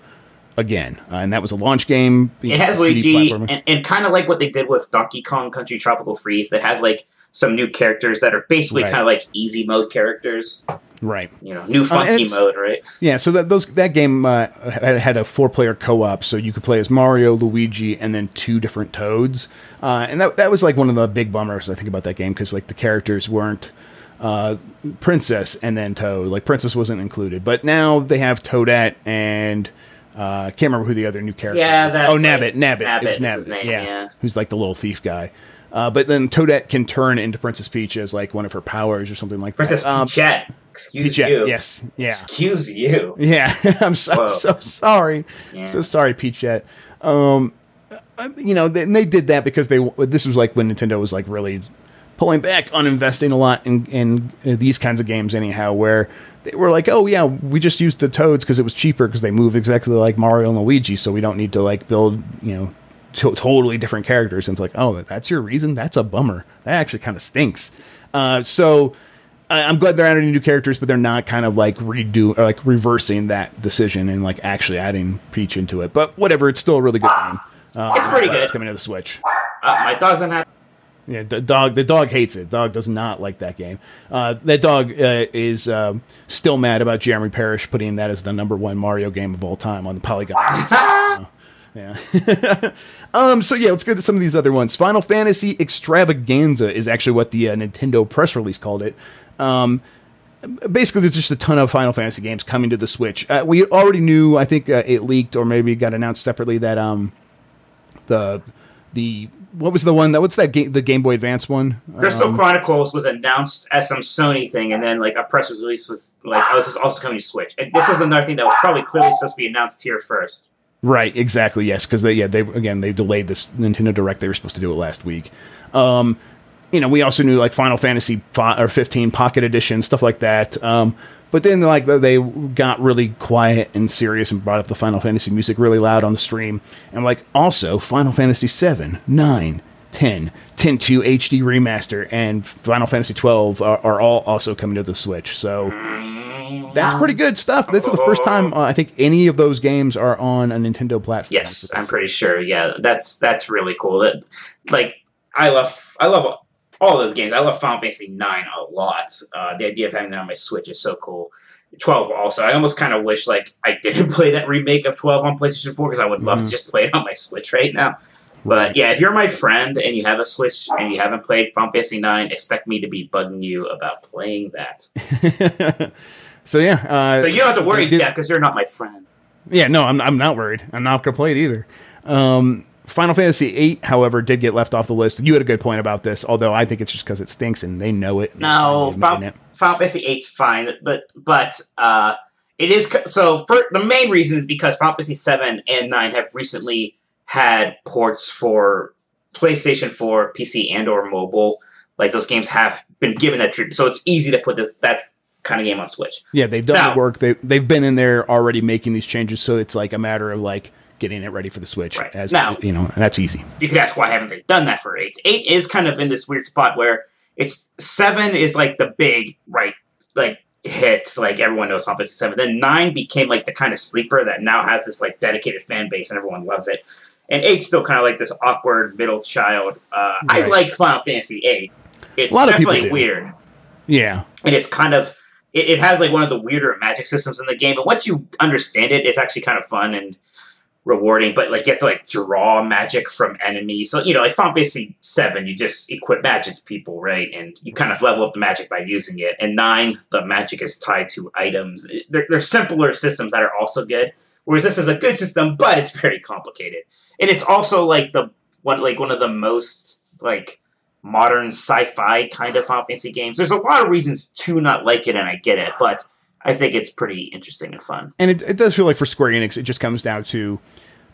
again, uh, and that was a launch game. It has Luigi, and, and kind of like what they did with Donkey Kong Country Tropical Freeze, that has like some new characters that are basically right. kind of like easy mode characters. Right. You know, new uh, funky uh, mode, right? Yeah. So that those that game uh, had a four player co op, so you could play as Mario, Luigi, and then two different Toads. Uh, and that that was like one of the big bummers I think about that game because like the characters weren't. Uh, Princess and then Toad, like Princess wasn't included, but now they have Toadette and uh, I can't remember who the other new character. Yeah, is. oh Nabbit, Nabbit, Nabbit, it's Nabbit. Name, yeah. yeah, who's like the little thief guy. Uh, but then Toadette can turn into Princess Peach as like one of her powers or something like Princess that. Um, Peachette. Excuse Peachette, you. Yes. Yeah. Excuse you. Yeah. I'm so, so sorry. Yeah. So sorry, Peachette. Um, uh, you know, they, they did that because they. This was like when Nintendo was like really pulling back on investing a lot in, in, in these kinds of games, anyhow, where they were like, oh yeah, we just used the Toads because it was cheaper because they move exactly like Mario and Luigi, so we don't need to like build you know to- totally different characters. And it's like, oh, that's your reason? That's a bummer. That actually kind of stinks. Uh, so I- am glad they're adding new characters, but they're not kind of like redo or like reversing that decision and like actually adding Peach into it. But whatever, it's still a really good game. Uh, it's pretty good. It's coming to the Switch. Uh, my dog's unhappy. Yeah, the dog. The dog hates it. Dog does not like that game. Uh, that dog uh, is uh, still mad about Jeremy Parish putting that as the number one Mario game of all time on the Polygon. Yeah. um. So yeah, let's get to some of these other ones. Final Fantasy Extravaganza is actually what the uh, Nintendo press release called it. Um, basically there's just a ton of Final Fantasy games coming to the Switch. Uh, we already knew, I think uh, it leaked or maybe got announced separately that um the the what was the one that what's that game the Game Boy Advance one? Crystal Um, Chronicles was announced as some Sony thing, and then like a press release was like, "Oh, this is also coming to Switch." And this was another thing that was probably clearly supposed to be announced here first. Right, exactly. Yes, because they yeah they again they delayed this Nintendo Direct. They were supposed to do it last week. Um, you know, we also knew like Final Fantasy fi- or 15 Pocket Edition stuff like that. Um, but then like they got really quiet and serious and brought up the Final Fantasy music really loud on the stream. And like also Final Fantasy 7, 9, 10, 10 2 HD remaster, and Final Fantasy 12 are, are all also coming to the Switch. So that's pretty good stuff. This is the first time uh, I think any of those games are on a Nintendo platform. Yes, I'm pretty sure. Yeah, that's that's really cool. That like I love I love all those games. I love Final Fantasy Nine a lot. Uh, the idea of having that on my Switch is so cool. Twelve also. I almost kind of wish like I didn't play that remake of Twelve on PlayStation Four because I would love Mhm. to just play it on my Switch right now. But yeah, if you're my friend and you have a Switch and you haven't played Final Fantasy Nine, expect me to be bugging you about playing that. so yeah, uh, So you don't have to worry, did- Jack, because you're not my friend. Yeah, no, I'm, I'm not worried. I'm not to play it either. Um, Final Fantasy VIII, however, did get left off the list. You had a good point about this, although I think it's just because it stinks and they know it. No, Final, it. Final Fantasy VIII's fine, but but uh, it is so. For the main reason is because Final Fantasy Seven and Nine have recently had ports for PlayStation 4, PC, and or mobile. Like those games have been given that treatment, so it's easy to put this that kind of game on Switch. Yeah, they've done Now- the work. They they've been in there already making these changes, so it's like a matter of like getting it ready for the Switch. Right. As Now- you know, and that's easy. you could ask why haven't they done that for eight? Eight is kind of in this weird spot where it's seven is like the big right like hit, like everyone knows Final Fantasy Seven. Then nine became like the kind of sleeper that now has this like dedicated fan base and everyone loves it. And eight's still kind of like this awkward middle child. Uh, I like Final Fantasy eight. It's A lot of people do. weird. Yeah, And it's kind of it, it has like one of the weirder magic systems in the game. But once you understand it, it's actually kind of fun and rewarding. But like you have to like draw magic from enemies. So you know, like Final Fantasy Seven, you just equip magic to people, right? And you kind of level up the magic by using it. And nine, the magic is tied to items. They're, they're simpler systems that are also good. Whereas this is a good system, but it's very complicated. And it's also like the one like one of the most like modern sci-fi kind of Final Fantasy games. There's a lot of reasons to not like it, and I get it, but I think it's pretty interesting and fun. and it, it does feel like for Square Enix, it just comes down to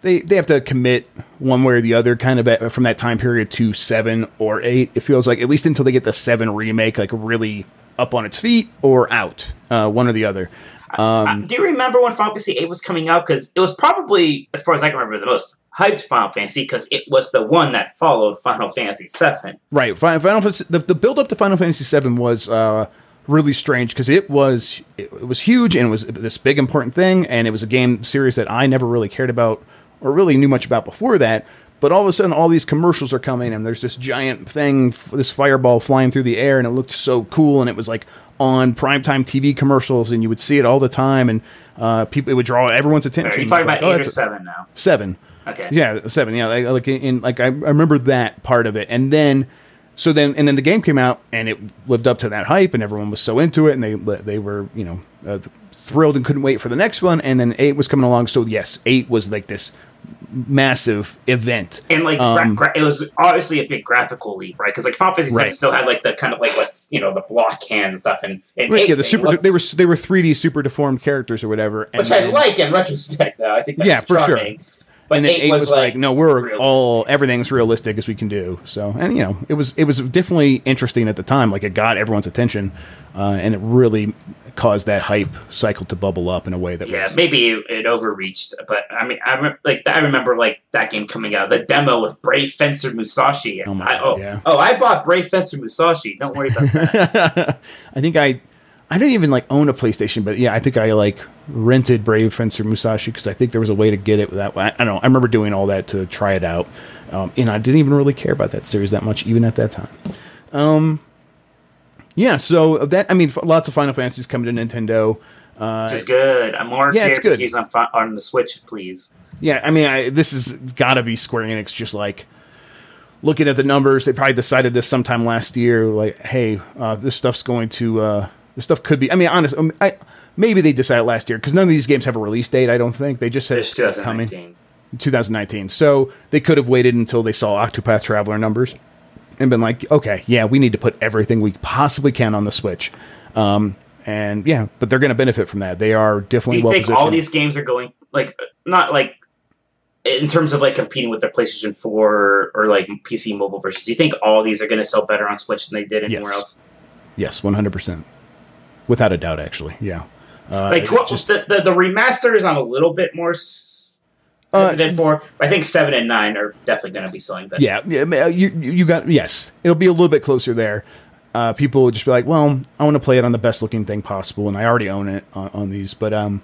they they have to commit one way or the other, kind of at, from that time period to seven or eight. It feels like at least until they get the seven remake, like really up on its feet or out, uh, one or the other. Um, Uh, do you remember when Final Fantasy VIII was coming out? Because it was probably, as far as I can remember, the most hyped Final Fantasy because it was the one that followed Final Fantasy VII. Right. Final, Final Fantasy, the, the build up to Final Fantasy VII was uh, really strange because it was it, it was huge and it was this big important thing, and it was a game series that I never really cared about or really knew much about before that. But all of a sudden, all these commercials are coming, and there's this giant thing, this fireball flying through the air, and it looked so cool, and it was like on primetime TV commercials, and you would see it all the time, and uh, people it would draw everyone's attention. Are you talking Like, about oh, eight or seven now? Seven. Okay. Yeah, seven. Yeah, like, like in like I, I remember that part of it, and then so then and then the game came out and it lived up to that hype, and everyone was so into it, and they they were you know uh, thrilled and couldn't wait for the next one, and then eight was coming along. So yes, eight was like this massive event. And like Um, gra- gra- it was obviously a big graphical leap, right? Because like Final Fantasy Right. still had like the kind of like what's you know the block hands and stuff, and, and Right, yeah, the they super looked- they were they were three D super deformed characters or whatever, and which I then- like in retrospect. Though I think that's Yeah, for sure. But and then eight, eight, was, was, like, no, we're all everything's realistic as we can do. So, and you know, it was it was definitely interesting at the time. Like it got everyone's attention, uh, and it really caused that hype cycle to bubble up in a way that Yeah, was maybe it, it overreached, but I mean, I remember, like I remember like that game coming out, the demo with Brave Fencer Musashi. Oh my I, oh, yeah. oh, I bought Brave Fencer Musashi. Don't worry about that. I think I I didn't even like own a PlayStation, but yeah, I think I like rented Brave Fencer Musashi because I think there was a way to get it without. I, I don't know. I remember doing all that to try it out, um, and I didn't even really care about that series that much, even at that time. Um, yeah, so that I mean, f- lots of Final Fantasies coming to Nintendo. Uh, Which is good. I'm more Yeah, it's good. On on the Switch, please. Yeah, I mean, I, this has got to be Square Enix just like looking at the numbers. They probably decided this sometime last year, like, hey, uh, this stuff's going to uh, This stuff could be. I mean, honestly, um, I maybe they decided last year because none of these games have a release date. I don't think they just said It's coming 2019. 2019. So they could have waited until they saw Octopath Traveler numbers and been like, okay, yeah, we need to put everything we possibly can on the Switch. Um, and yeah, but they're going to benefit from that. They are Do definitely you well think positioned. all these games are going like not like in terms of like competing with their PlayStation 4 or like PC mobile versions? Do you think all these are going to sell better on Switch than they did anywhere Yes. else? yes, 100%. Without a doubt, actually. Yeah. Uh, Like tw- just- the, the the remasters, I'm a little bit more s- Uh, for. I think seven and nine are definitely going to be selling better. Yeah, yeah, you you got yes. It'll be a little bit closer there. Uh, people would just be like, "Well, I want to play it on the best looking thing possible," and I already own it on, on these. But um,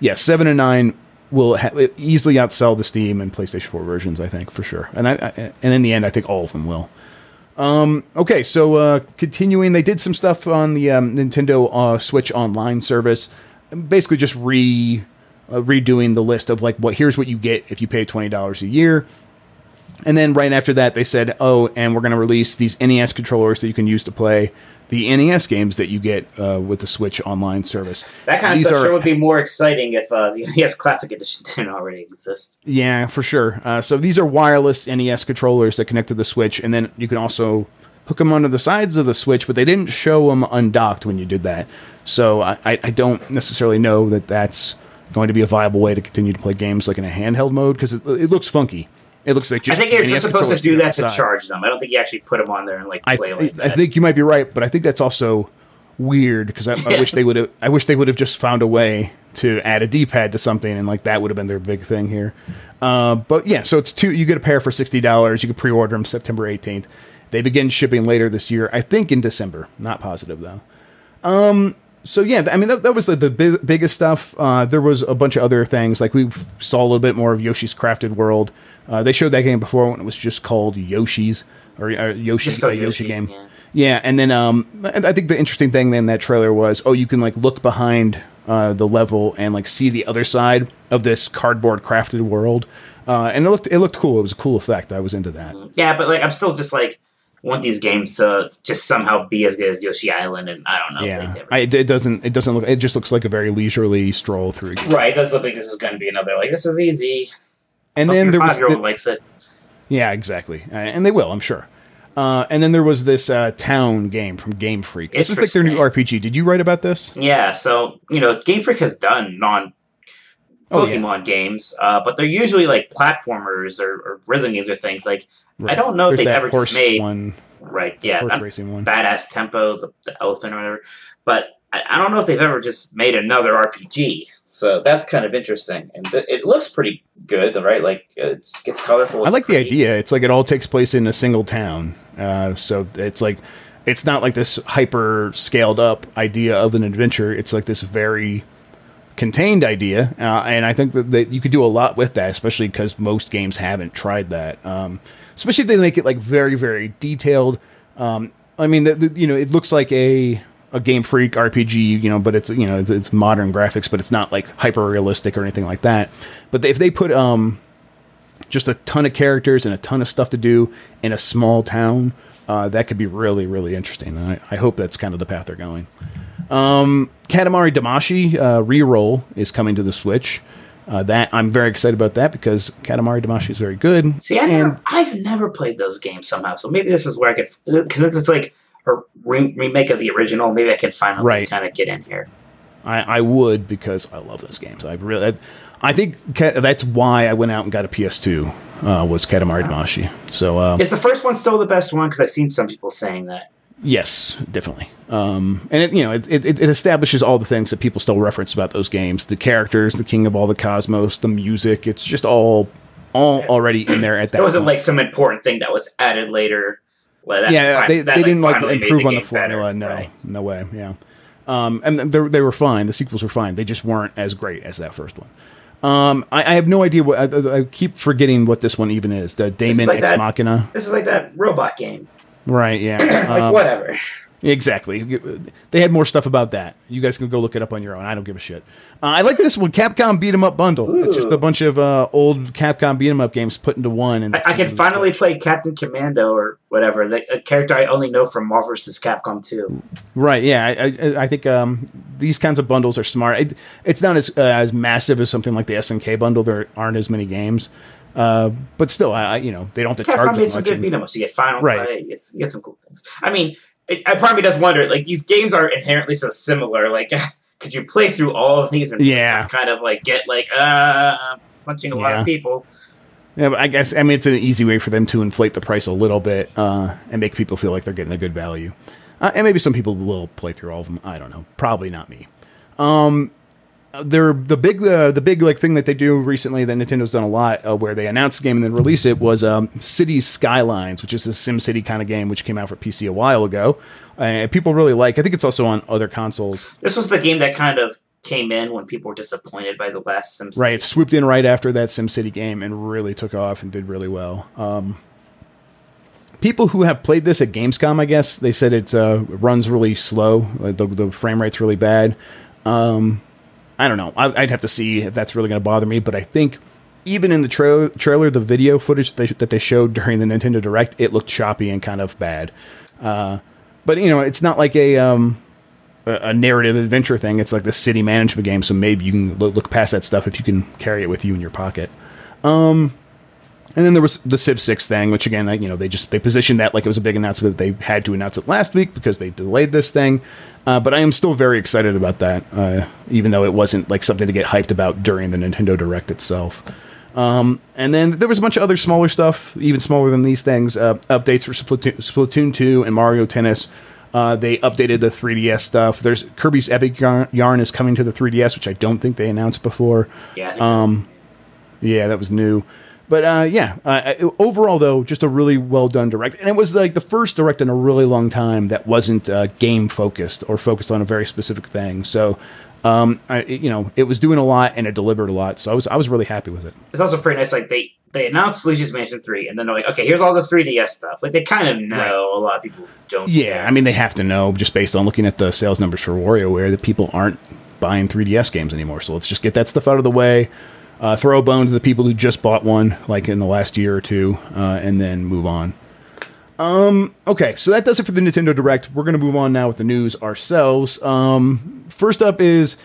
yeah, seven and nine will ha- easily outsell the Steam and PlayStation Four versions. I think for sure, and I, I and in the end, I think all of them will. Um, okay, so uh, continuing, they did some stuff on the um, Nintendo uh, Switch Online service, basically just re uh, redoing the list of like what here's what you get if you pay twenty dollars a year. And then right after that, they said, "Oh, and we're going to release these NES controllers that you can use to play the NES games that you get uh, with the Switch Online service." That kind of These stuff are- sure would be more exciting if uh, the NES Classic Edition didn't already exist. Yeah, for sure. Uh, so these are wireless NES controllers that connect to the Switch, and then you can also hook them onto the sides of the Switch, but they didn't show them undocked when you did that. So I, I I don't necessarily know that that's going to be a viable way to continue to play games like in a handheld mode because it, it looks funky. It looks like I think you're just supposed to do that to charge them. I don't think you actually put them on there and like I, play I, like I think you might be right, but I think that's also weird because I, I wish they would have. I wish they would have just found a way to add a D-pad to something, and like that would have been their big thing here. Uh, but yeah, so it's two. You get a pair for sixty dollars. You can pre-order them September eighteenth. They begin shipping later this year. I think in December. Not positive though. Um. So yeah, I mean that, that was the, the big, biggest stuff. Uh, there was a bunch of other things like we saw a little bit more of Yoshi's Crafted World. Uh, they showed that game before when it was just called Yoshi's or, or Yoshi, go a Yoshi, Yoshi, game. yeah. Yeah, and then um, and I think the interesting thing in that trailer was, oh, you can like look behind uh, the level and like see the other side of this cardboard crafted world, uh, and it looked it looked cool. It was a cool effect. I was into that. Yeah, but like I'm still just like want these games to just somehow be as good as Yoshi Island, and I don't know. if Yeah, I, it doesn't it doesn't look it just looks like a very leisurely stroll through. right. It does look like this is going to be another like this is easy. And then there was five year old the- likes it. yeah, exactly, uh, and they will, I'm sure. Uh, and then there was this uh, town game from Game Freak. This is like their new RPG. Did you write about this? Yeah, so you know, Game Freak has done non Oh, yeah. Pokemon games, uh, but they're usually like platformers or, or rhythm games or things. Like I don't know if they've ever just made one, right. Yeah, horse racing one. badass Tembo, the, the elephant or whatever. But I, I don't know if they've ever just made another RPG. So that's kind of interesting, and th- it looks pretty good, right? Like it's it's colorful. I it's like the idea. It's like it all takes place in a single town. Uh, so it's like it's not like this hyper scaled up idea of an adventure. It's like this very contained idea, uh, and I think that, that you could do a lot with that, especially because most games haven't tried that. Um, especially if they make it like very very detailed. Um, I mean, the, the, you know, it looks like a a Game Freak RPG, you know, but it's you know it's, it's modern graphics, but it's not like hyper realistic or anything like that. But if they put um just a ton of characters and a ton of stuff to do in a small town, uh, that could be really, really interesting. And I, I hope that's kind of the path they're going. Um, Katamari Damacy uh, re-roll is coming to the Switch. Uh, that I'm very excited about that because Katamari Damacy is very good. See, I and never, I've never played those games somehow, so maybe this is where I could because it's, it's like a re- remake of the original. Maybe I can finally Right. kind of get in here. I, I would because I love those games. I really, I, I think Kat, that's why I went out and got a PS2 uh, was Katamari Damacy. So uh, Is the first one still the best one? Because I've seen some people saying that. Yes, definitely. Um, and it, you know, it, it, it establishes all the things that people still reference about those games: the characters, the King of all the cosmos, the music. It's just all, all already in there at that. It wasn't point. like some important thing that was added later. Like that yeah, they, that, they didn't like finally made improve on the game better. No, right. no way. Yeah, um, and they they were fine. The sequels were fine. They just weren't as great as that first one. Um, I, I have no idea what I, I keep forgetting what this one even is. The Daemon like X that- Machina, This is like that robot game. Right? Yeah. like Um, whatever. Exactly. They had more stuff about that. You guys can go look it up on your own. I don't give a shit. Uh, I like this one, Capcom Beat 'em Up Bundle. Ooh. It's just a bunch of uh, old Capcom Beat 'em Up games put into one. And I, I can finally play Captain Commando or whatever, the, a character I only know from Marvel vs. Capcom 2. Right. Yeah. I, I, I think um, these kinds of bundles are smart. It, it's not as uh, as massive as something like the SNK bundle. There aren't as many games. Uh, but still, I, you know, they don't have to Capcom charge made some good 'em ups. You get Final right. Play, you get, you get some cool things. I mean, it, I part of does wonder, like these games are inherently so similar. Like, could you play through all of these and yeah. kind of like get like uh punching a yeah. lot of people? Yeah, but I guess I mean it's an easy way for them to inflate the price a little bit uh, and make people feel like they're getting a good value. Uh, and maybe some people will play through all of them. I don't know. Probably not me. Um, they're the big uh, the big like thing that they do recently that Nintendo's done a lot uh, where they announce the game and then release it was um, Cities Skylines, which is a Sim City kind of game which came out for PC a while ago. Uh, people really like. I think it's also on other consoles. This was the game that kind of came in when people were disappointed by the last Sim. Right, it swooped in right after that Sim City game and really took off and did really well. Um, people who have played this at Gamescom, I guess they said it uh, runs really slow. Like the, the frame rate's really bad. Um, I don't know. I, would have to see if that's really going to bother me. But I think even in the tra- trailer, the video footage they, that they showed during the Nintendo Direct, it looked choppy and kind of bad. Uh, but you know, it's not like a um, a narrative adventure thing. It's like the city management game. So maybe you can look past that stuff if you can carry it with you in your pocket. Um, and then there was the Civ Six thing, which again, you know, they just they positioned that like it was a big announcement. They had to announce it last week because they delayed this thing. Uh, but I am still very excited about that, uh, even though it wasn't like something to get hyped about during the Nintendo Direct itself. Um, and then there was a bunch of other smaller stuff, even smaller than these things. Uh, updates for Splatoon, Splatoon 2 and Mario Tennis. Uh, they updated the 3DS stuff. There's Kirby's Epic Yarn is coming to the 3DS, which I don't think they announced before. Yeah. Um, yeah, that was new. But uh, yeah, uh, overall though, just a really well done direct, and it was like the first direct in a really long time that wasn't uh, game focused or focused on a very specific thing. So, um, I, you know, it was doing a lot and it delivered a lot. So I was I was really happy with it. It's also pretty nice. Like they they announced Luigi's Mansion three, and then they're like, okay, here's all the 3DS stuff. Like they kind of know. Right. A lot of people don't. Yeah, I mean they have to know just based on looking at the sales numbers for WarioWare that people aren't buying 3DS games anymore. So let's just get that stuff out of the way uh, throw a bone to the people who just bought one, like in the last year or two, uh, and then move on. Um, okay, so that does it for the Nintendo Direct. We're going to move on now with the news ourselves. Um, first up is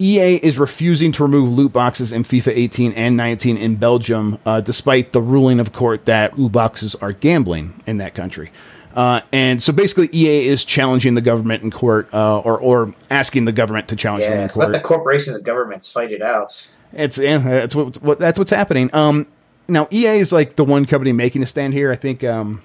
EA is refusing to remove loot boxes in FIFA 18 and 19 in Belgium, uh, despite the ruling of court that loot boxes are gambling in that country. Uh, and so basically, EA is challenging the government in court, uh, or or asking the government to challenge yeah, them in court. let the corporations and governments fight it out. It's yeah, that's what, what that's what's happening. Um, now EA is like the one company making a stand here. I think um,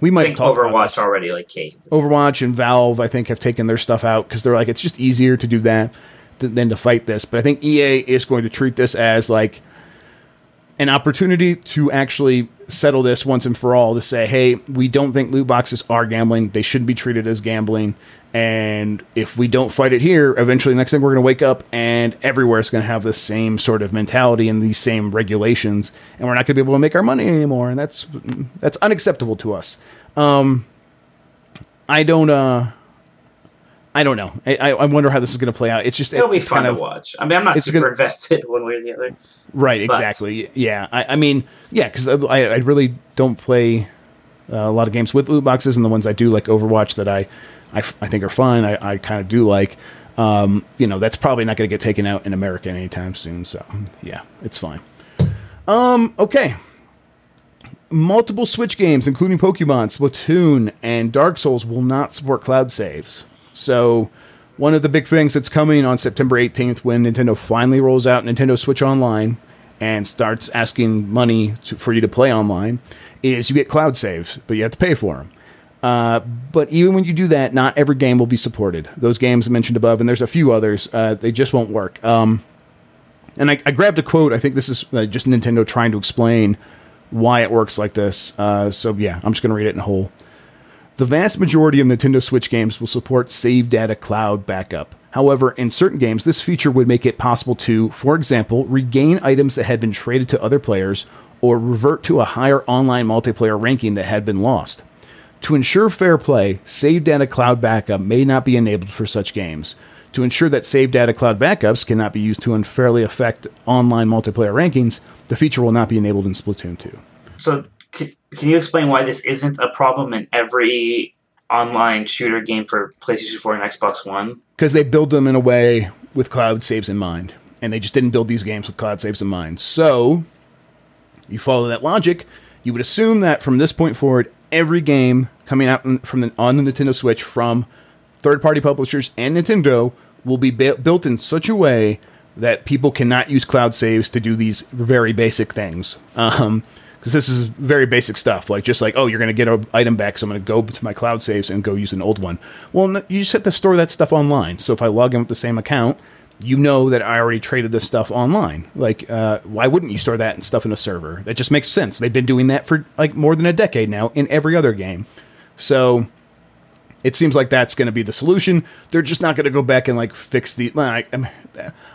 we might I think Overwatch already like caved. Overwatch and Valve, I think, have taken their stuff out because they're like it's just easier to do that than to fight this. But I think EA is going to treat this as like an opportunity to actually settle this once and for all to say, hey, we don't think loot boxes are gambling. They shouldn't be treated as gambling. And if we don't fight it here, eventually, next thing we're going to wake up and everywhere is going to have the same sort of mentality and these same regulations, and we're not going to be able to make our money anymore. And that's that's unacceptable to us. Um, I don't. Uh, I don't know. I, I wonder how this is going to play out. It's just it'll be fun kind of, to watch. I mean, I'm not super gonna, invested one way or the other. Right. Exactly. Yeah. I, I mean, yeah, because I, I really don't play uh, a lot of games with loot boxes, and the ones I do, like Overwatch, that I I, I think are fun. I, I kind of do like. Um, you know, that's probably not going to get taken out in America anytime soon. So yeah, it's fine. Um, okay. Multiple Switch games, including Pokemon, Splatoon, and Dark Souls, will not support cloud saves. So, one of the big things that's coming on September 18th when Nintendo finally rolls out Nintendo Switch Online and starts asking money to, for you to play online is you get cloud saves, but you have to pay for them. Uh, but even when you do that, not every game will be supported. Those games mentioned above, and there's a few others, uh, they just won't work. Um, and I, I, grabbed a quote. I think this is uh, just Nintendo trying to explain why it works like this. Uh, so yeah, I'm just going to read it in whole. The vast majority of Nintendo Switch games will support save data cloud backup. However, in certain games, this feature would make it possible to, for example, regain items that had been traded to other players or revert to a higher online multiplayer ranking that had been lost. To ensure fair play, save data cloud backup may not be enabled for such games. To ensure that save data cloud backups cannot be used to unfairly affect online multiplayer rankings, the feature will not be enabled in Splatoon 2. So, can, can you explain why this isn't a problem in every online shooter game for PlayStation 4 and Xbox One? Because they build them in a way with cloud saves in mind, and they just didn't build these games with cloud saves in mind. So, you follow that logic, you would assume that from this point forward, every game coming out from the, on the Nintendo Switch from third-party publishers and Nintendo will be bu- built in such a way that people cannot use cloud saves to do these very basic things. Um, because this is very basic stuff, like just like, oh, you're going to get an item back, so I'm going to go to my cloud saves and go use an old one. Well, no, you just have to store that stuff online. So if I log in with the same account, you know that I already traded this stuff online. Like, uh, why wouldn't you store that and stuff in a server? That just makes sense. They've been doing that for like more than a decade now in every other game. So it seems like that's going to be the solution. They're just not going to go back and like fix the. Well, I, am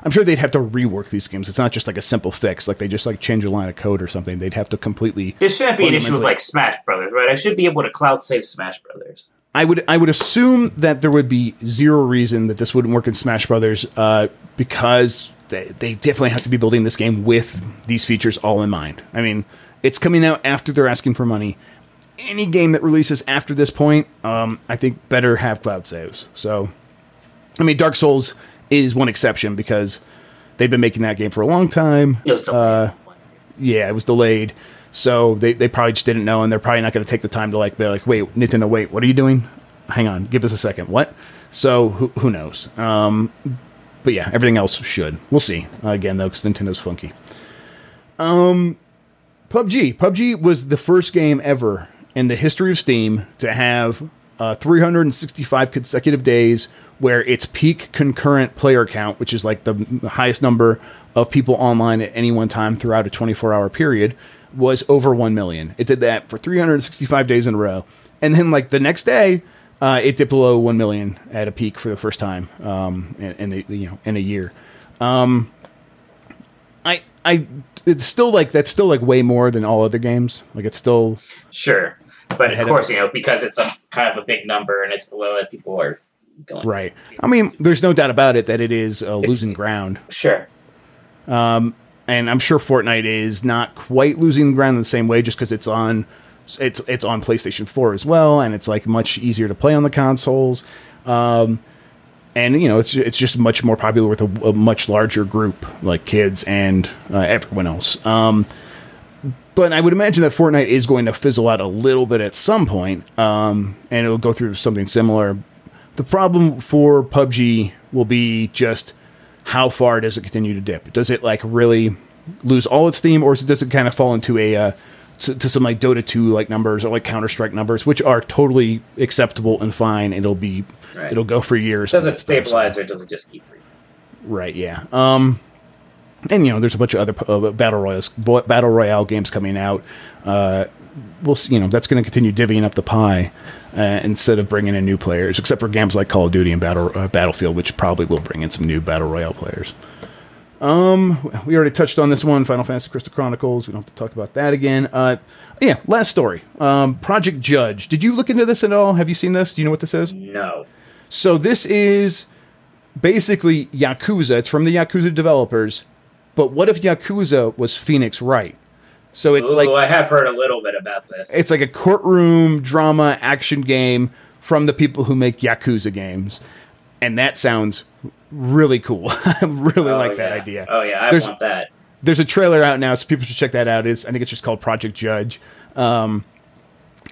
I'm sure they'd have to rework these games. It's not just like a simple fix, like they just like change a line of code or something. They'd have to completely. This shouldn't be an issue with like Smash Brothers, right? I should be able to cloud save Smash Brothers. I would I would assume that there would be zero reason that this wouldn't work in Smash Brothers, uh, because they, they definitely have to be building this game with these features all in mind. I mean, it's coming out after they're asking for money any game that releases after this point, um, I think better have cloud saves. So, I mean, Dark Souls is one exception because they've been making that game for a long time. Uh, yeah, it was delayed. So they, they probably just didn't know, and they're probably not going to take the time to like be like, wait, Nintendo, wait, what are you doing? Hang on, give us a second. What? So who, who knows? Um, but yeah, everything else should. We'll see. Uh, again, though, because Nintendo's funky. Um, PUBG. PUBG was the first game ever in the history of Steam to have uh, 365 consecutive days where its peak concurrent player count, which is like the highest number of people online at any one time throughout a 24 hour period, was over 1 million. It did that for 365 days in a row. And then, like, the next day, uh, it dipped below 1 million at a peak for the first time um, in, in, a, you know, in a year. Um, I, I, it's still like, that's still like way more than all other games. Like, it's still. Sure but of course, of, you know, because it's a kind of a big number and it's below it, people are going. Right. I mean, there's no doubt about it that it is uh, losing ground. Sure. Um, and I'm sure Fortnite is not quite losing ground in the same way, just because it's on, it's it's on PlayStation 4 as well, and it's like much easier to play on the consoles. Um, and you know, it's it's just much more popular with a, a much larger group, like kids and uh, everyone else. Um, but I would imagine that Fortnite is going to fizzle out a little bit at some point, um, and it will go through something similar. The problem for PUBG will be just how far does it continue to dip? Does it like really lose all its steam, or does it kind of fall into a uh, to, to, some like Dota 2 like numbers or like Counter Strike numbers, which are totally acceptable and fine. It'll be right. it'll go for years. Does it stabilize or does it just keep? Right. Yeah. Um, and you know, there's a bunch of other uh, battle royals, battle royale games coming out. Uh, we'll see, you know that's going to continue divvying up the pie uh, instead of bringing in new players, except for games like Call of Duty and Battle uh, Battlefield, which probably will bring in some new battle royale players. Um, we already touched on this one, Final Fantasy Crystal Chronicles. We don't have to talk about that again. Uh, yeah, last story. Um, Project Judge. Did you look into this at all? Have you seen this? Do you know what this is? No. So this is basically Yakuza. It's from the Yakuza developers but what if Yakuza was Phoenix Wright? So it's Ooh, like I have heard a little bit about this. It's like a courtroom drama action game from the people who make Yakuza games, and that sounds really cool. I really oh, like yeah. that idea. Oh yeah, I there's, want that. There's a trailer out now, so people should check that out. Is I think it's just called Project Judge. Um,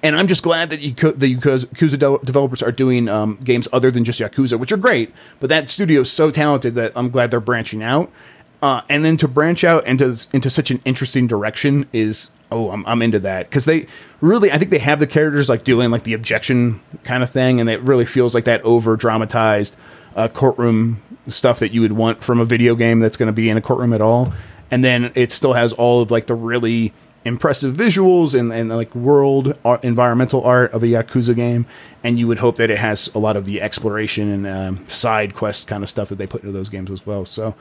and I'm just glad that Yakuza, the Yakuza de- developers are doing um, games other than just Yakuza, which are great. But that studio is so talented that I'm glad they're branching out. Uh, and then to branch out into into such an interesting direction is oh I'm, I'm into that. Because they really I think they have the characters like doing like the objection kind of thing and it really feels like that over dramatized uh, courtroom stuff that you would want from a video game that's going to be in a courtroom at all. And then it still has all of like the really impressive visuals and, and like world art, environmental art of a Yakuza game, and you would hope that it has a lot of the exploration and um, side quest kind of stuff that they put into those games as well. So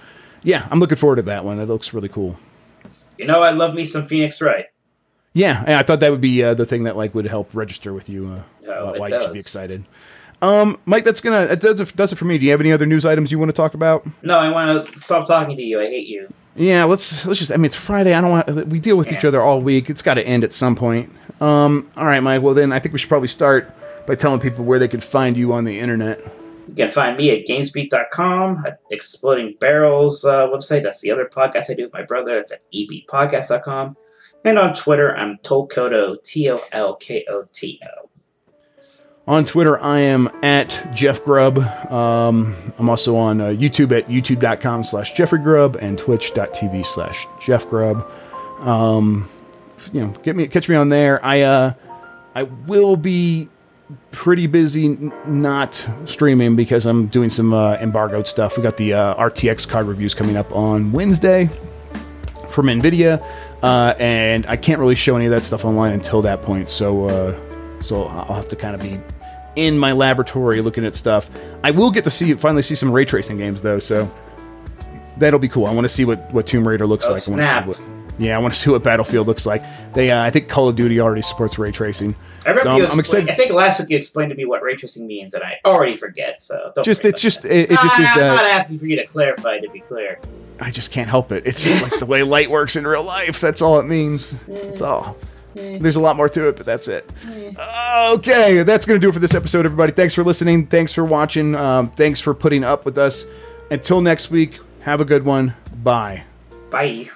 yeah, I'm looking forward to that one. That looks really cool. You know, I love me some Phoenix Wright. Yeah, and I thought that would be uh, the thing that like would help register with you uh, Oh, why- it why you should be excited. Um, Mike, that's gonna that does it, does it for me. Do you have any other news items you want to talk about? No, I want to stop talking to you. I hate you. Yeah, let's let's just. I mean, it's Friday. I don't want. We deal with each other all week. It's got to end at some point. Um, all right, Mike. Well, then I think we should probably start by telling people where they can find you on the internet. You can find me at gamesbeat.com, at Exploding Barrels uh, website. That's the other podcast I do with my brother. It's at ebpodcast.com. And on Twitter, I'm Tolkoto, T O L K O T O. On Twitter, I am at Jeff Grubb. Um, I'm also on uh, YouTube at youtube.com slash Jeffrey Grubb and twitch.tv slash Jeff Grubb. Um, you know, get me, catch me on there. I, uh, I will be pretty busy not streaming because I'm doing some uh, embargoed stuff. We got the uh, RTX card reviews coming up on Wednesday from Nvidia, uh, and I can't really show any of that stuff online until that point. So, uh, so I'll have to kind of be in my laboratory looking at stuff. I will get to see finally see some ray tracing games though, so that'll be cool. I want to see what what Tomb Raider looks Oh, like. I snap. see what, yeah, I want to see what Battlefield looks like. They, uh, I think Call of Duty already supports ray tracing. I remember So you I'm- excited- I think last week you explained to me what ray tracing means, and I already forget, so don't Just worry it's just that. it, it just Ah, is. I'm not Uh, asking for you to clarify, to be clear. I just can't help it. It's just like the way light works in real life. That's all it means. That's all. There's a lot more to it, but that's it. Okay, that's going to do it for this episode, everybody. Thanks for listening. Thanks for watching. Um, thanks for putting up with us. Until next week, have a good one. Bye. Bye.